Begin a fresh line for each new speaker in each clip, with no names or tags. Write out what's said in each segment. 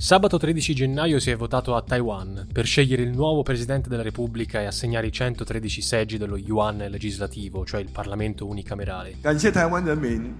Sabato 13 gennaio si è votato a Taiwan per scegliere il nuovo presidente della Repubblica e assegnare i 113 seggi dello Yuan legislativo, cioè il Parlamento unicamerale.
感谢台湾人民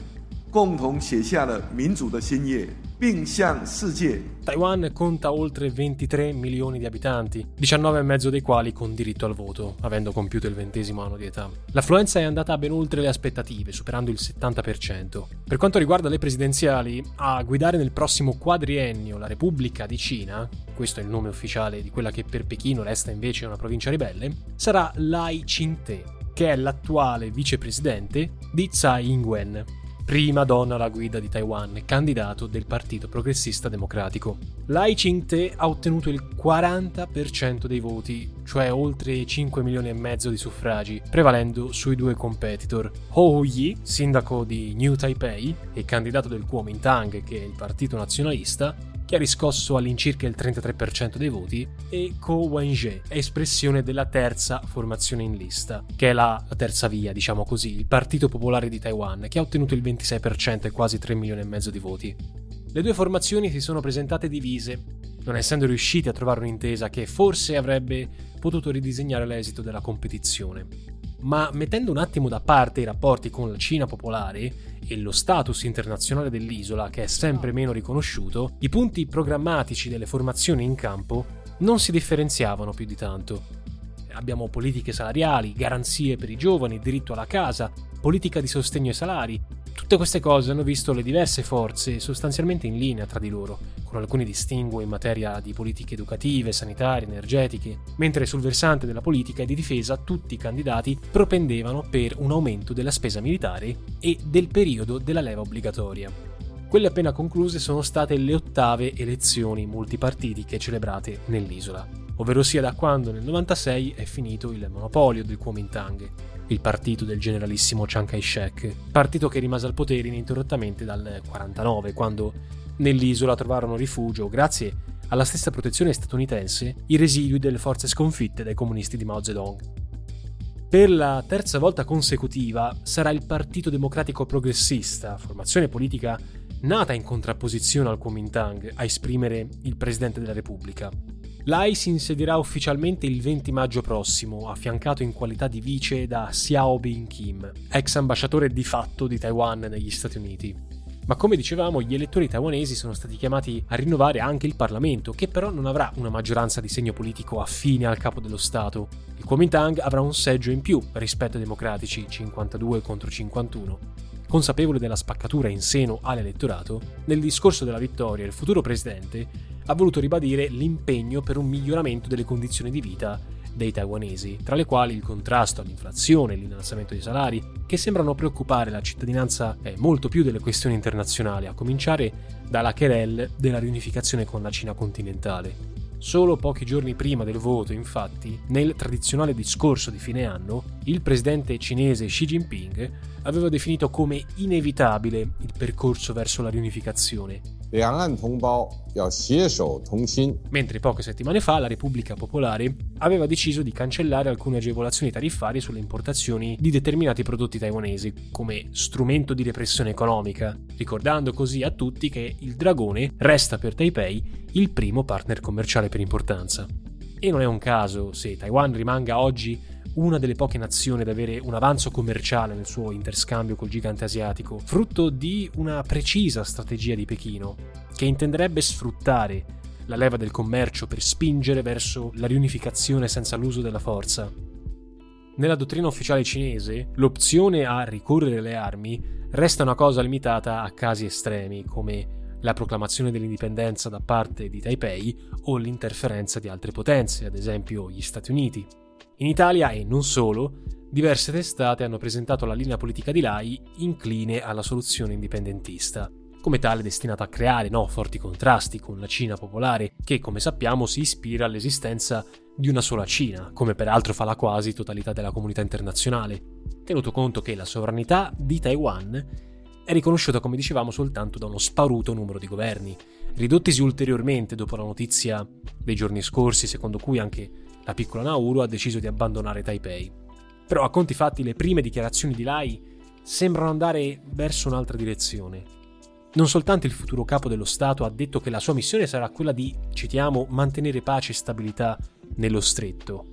共同写下了民主的新页，并向世界
Taiwan conta oltre 23 milioni di abitanti, 19,5 dei quali con diritto al voto, avendo compiuto il ventesimo anno di età. L'affluenza è andata ben oltre le aspettative, superando il 70%. Per quanto riguarda le presidenziali, a guidare nel prossimo quadriennio la Repubblica di Cina, questo è il nome ufficiale di quella che per Pechino resta invece una provincia ribelle, sarà Lai Ching-te, che è l'attuale vicepresidente di Tsai Ing-wen, prima donna alla guida di Taiwan, candidato del Partito Progressista Democratico. Lai Ching-te ha ottenuto il 40% dei voti, cioè oltre 5 milioni e mezzo di suffragi, prevalendo sui due competitor. Ho Yi, sindaco di New Taipei e candidato del Kuomintang, che è il partito nazionalista, che ha riscosso all'incirca il 33% dei voti, e Ko Wen-je, espressione della terza formazione in lista, che è la, la, terza via, diciamo così, il Partito Popolare di Taiwan, che ha ottenuto il 26% e quasi 3 milioni e mezzo di voti. Le due formazioni si sono presentate divise, non essendo riusciti a trovare un'intesa che forse avrebbe potuto ridisegnare l'esito della competizione. Ma mettendo un attimo da parte i rapporti con la Cina popolare e lo status internazionale dell'isola, che è sempre meno riconosciuto, i punti programmatici delle formazioni in campo non si differenziavano più di tanto. Abbiamo politiche salariali, garanzie per i giovani, diritto alla casa, politica di sostegno ai salari. Tutte queste cose hanno visto le diverse forze sostanzialmente in linea tra di loro, con alcuni distinguo in materia di politiche educative, sanitarie, energetiche, mentre sul versante della politica e di difesa tutti i candidati propendevano per un aumento della spesa militare e del periodo della leva obbligatoria. Quelle appena concluse sono state le ottave elezioni multipartitiche celebrate nell'isola, ovvero sia da quando nel 96 è finito il monopolio del Kuomintang, il partito del generalissimo Chiang Kai-shek, partito che rimase al potere ininterrottamente dal 49, quando nell'isola trovarono rifugio, grazie alla stessa protezione statunitense, i residui delle forze sconfitte dai comunisti di Mao Zedong. Per la terza volta consecutiva sarà il Partito Democratico Progressista, formazione politica nata in contrapposizione al Kuomintang, a esprimere il Presidente della Repubblica. Lai si insedierà ufficialmente il 20 maggio prossimo, affiancato in qualità di vice da Xiao Bin Kim, ex ambasciatore di fatto di Taiwan negli Stati Uniti. Ma come dicevamo, gli elettori taiwanesi sono stati chiamati a rinnovare anche il Parlamento, che però non avrà una maggioranza di segno politico affine al capo dello Stato. Il Kuomintang avrà un seggio in più rispetto ai democratici, 52 contro 51. Consapevole della spaccatura in seno all'elettorato, nel discorso della vittoria il futuro presidente ha voluto ribadire l'impegno per un miglioramento delle condizioni di vita dei taiwanesi, tra le quali il contrasto all'inflazione e l'innalzamento dei salari, che sembrano preoccupare la cittadinanza eh, molto più delle questioni internazionali, a cominciare dalla querelle della riunificazione con la Cina continentale. Solo pochi giorni prima del voto, infatti, nel tradizionale discorso di fine anno, il presidente cinese Xi Jinping aveva definito come inevitabile il percorso verso la riunificazione Mentre poche settimane fa la Repubblica Popolare aveva deciso di cancellare alcune agevolazioni tariffarie sulle importazioni di determinati prodotti taiwanesi come strumento di repressione economica, ricordando così a tutti che il dragone resta per Taipei il primo partner commerciale per importanza. E non è un caso se Taiwan rimanga oggi una delle poche nazioni ad avere un avanzo commerciale nel suo interscambio col gigante asiatico, frutto di una precisa strategia di Pechino, che intenderebbe sfruttare la leva del commercio per spingere verso la riunificazione senza l'uso della forza. Nella dottrina ufficiale cinese, l'opzione a ricorrere alle armi resta una cosa limitata a casi estremi, come la proclamazione dell'indipendenza da parte di Taipei o l'interferenza di altre potenze, ad esempio gli Stati Uniti. In Italia e non solo, diverse testate hanno presentato la linea politica di Lai incline alla soluzione indipendentista, come tale destinata a creare no, forti contrasti con la Cina popolare, che come sappiamo si ispira all'esistenza di una sola Cina, come peraltro fa la quasi totalità della comunità internazionale, tenuto conto che la sovranità di Taiwan è riconosciuta, come dicevamo, soltanto da uno sparuto numero di governi, ridottisi ulteriormente dopo la notizia dei giorni scorsi, secondo cui anche la piccola Nauru ha deciso di abbandonare Taipei. Però a conti fatti le prime dichiarazioni di Lai sembrano andare verso un'altra direzione. Non soltanto il futuro capo dello Stato ha detto che la sua missione sarà quella di, citiamo, mantenere pace e stabilità nello stretto.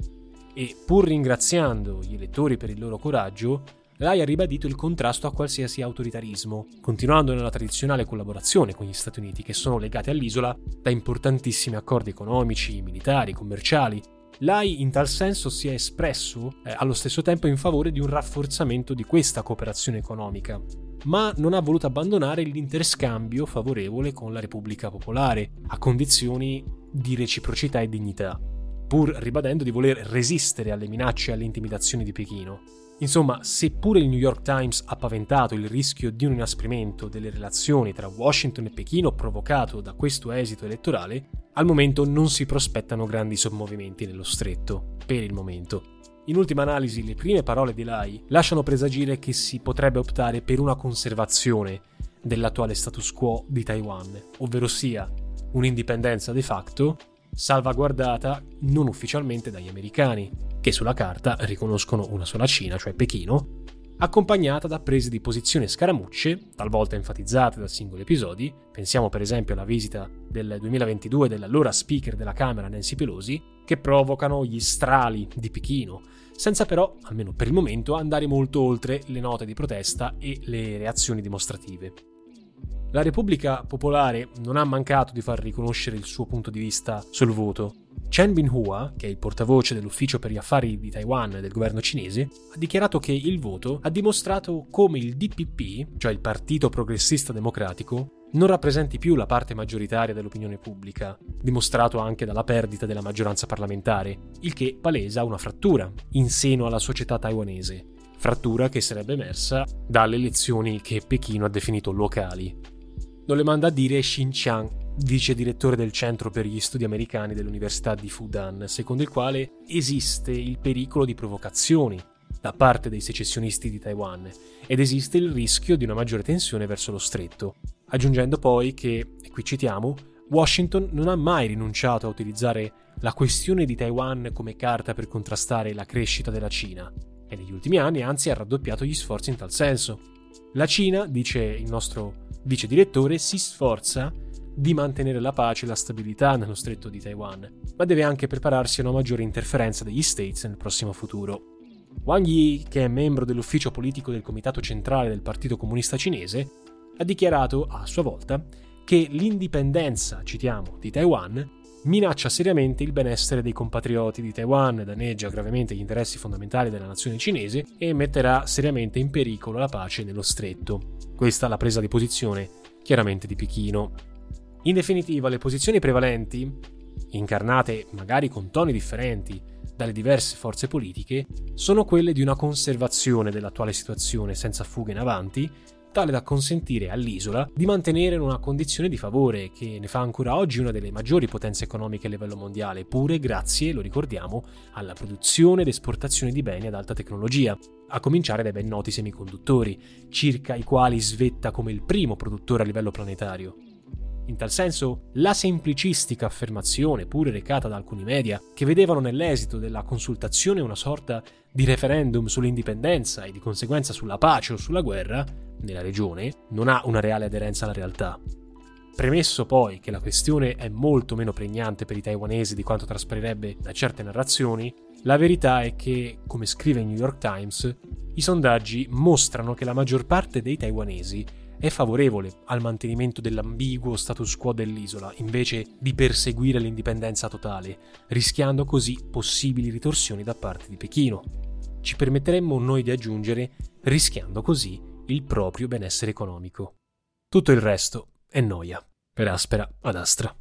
E pur ringraziando gli elettori per il loro coraggio, Lai ha ribadito il contrasto a qualsiasi autoritarismo, continuando nella tradizionale collaborazione con gli Stati Uniti che sono legati all'isola da importantissimi accordi economici, militari, commerciali. Lai in tal senso si è espresso eh, allo stesso tempo in favore di un rafforzamento di questa cooperazione economica, ma non ha voluto abbandonare l'interscambio favorevole con la Repubblica Popolare, a condizioni di reciprocità e dignità, pur ribadendo di voler resistere alle minacce e alle intimidazioni di Pechino. Insomma, seppure il New York Times ha paventato il rischio di un inasprimento delle relazioni tra Washington e Pechino provocato da questo esito elettorale, al momento non si prospettano grandi sommovimenti nello stretto, per il momento. In ultima analisi, le prime parole di Lai lasciano presagire che si potrebbe optare per una conservazione dell'attuale status quo di Taiwan, ovvero sia un'indipendenza de facto salvaguardata non ufficialmente dagli americani, che sulla carta riconoscono una sola Cina, cioè Pechino, accompagnata da prese di posizione scaramucce, talvolta enfatizzate da singoli episodi, pensiamo per esempio alla visita del 2022 dell'allora speaker della Camera Nancy Pelosi, che provocano gli strali di Pechino, senza però, almeno per il momento, andare molto oltre le note di protesta e le reazioni dimostrative. La Repubblica Popolare non ha mancato di far riconoscere il suo punto di vista sul voto. Chen Bin-hua, che è il portavoce dell'ufficio per gli affari di Taiwan del governo cinese, ha dichiarato che il voto ha dimostrato come il DPP, cioè il Partito Progressista Democratico, non rappresenti più la parte maggioritaria dell'opinione pubblica, dimostrato anche dalla perdita della maggioranza parlamentare, il che palesa una frattura in seno alla società taiwanese, frattura che sarebbe emersa dalle elezioni che Pechino ha definito locali. Non le manda a dire Xinjiang, vice direttore del Centro per gli Studi Americani dell'Università di Fudan, secondo il quale esiste il pericolo di provocazioni da parte dei secessionisti di Taiwan ed esiste il rischio di una maggiore tensione verso lo stretto, aggiungendo poi che, e qui citiamo, Washington non ha mai rinunciato a utilizzare la questione di Taiwan come carta per contrastare la crescita della Cina e negli ultimi anni anzi ha raddoppiato gli sforzi in tal senso. La Cina, dice il nostro vice direttore, si sforza di mantenere la pace e la stabilità nello stretto di Taiwan, ma deve anche prepararsi a una maggiore interferenza degli States nel prossimo futuro. Wang Yi, che è membro dell'ufficio politico del Comitato Centrale del Partito Comunista Cinese, ha dichiarato a sua volta che l'indipendenza, citiamo, di Taiwan minaccia seriamente il benessere dei compatrioti di Taiwan, danneggia gravemente gli interessi fondamentali della nazione cinese e metterà seriamente in pericolo la pace nello stretto. Questa è la presa di posizione chiaramente di Pechino. In definitiva, le posizioni prevalenti, incarnate magari con toni differenti dalle diverse forze politiche, sono quelle di una conservazione dell'attuale situazione senza fughe in avanti tale da consentire all'isola di mantenere una condizione di favore che ne fa ancora oggi una delle maggiori potenze economiche a livello mondiale, pure grazie, lo ricordiamo, alla produzione ed esportazione di beni ad alta tecnologia, a cominciare dai ben noti semiconduttori, circa i quali svetta come il primo produttore a livello planetario. In tal senso, la semplicistica affermazione, pure recata da alcuni media, che vedevano nell'esito della consultazione una sorta di referendum sull'indipendenza e di conseguenza sulla pace o sulla guerra, nella regione non ha una reale aderenza alla realtà. Premesso poi che la questione è molto meno pregnante per i taiwanesi di quanto trasparirebbe da certe narrazioni, la verità è che, come scrive il New York Times, i sondaggi mostrano che la maggior parte dei taiwanesi è favorevole al mantenimento dell'ambiguo status quo dell'isola, invece di perseguire l'indipendenza totale, rischiando così possibili ritorsioni da parte di Pechino. Ci permetteremmo noi di aggiungere, rischiando così il proprio benessere economico. Tutto il resto è noia, per aspera ad astra.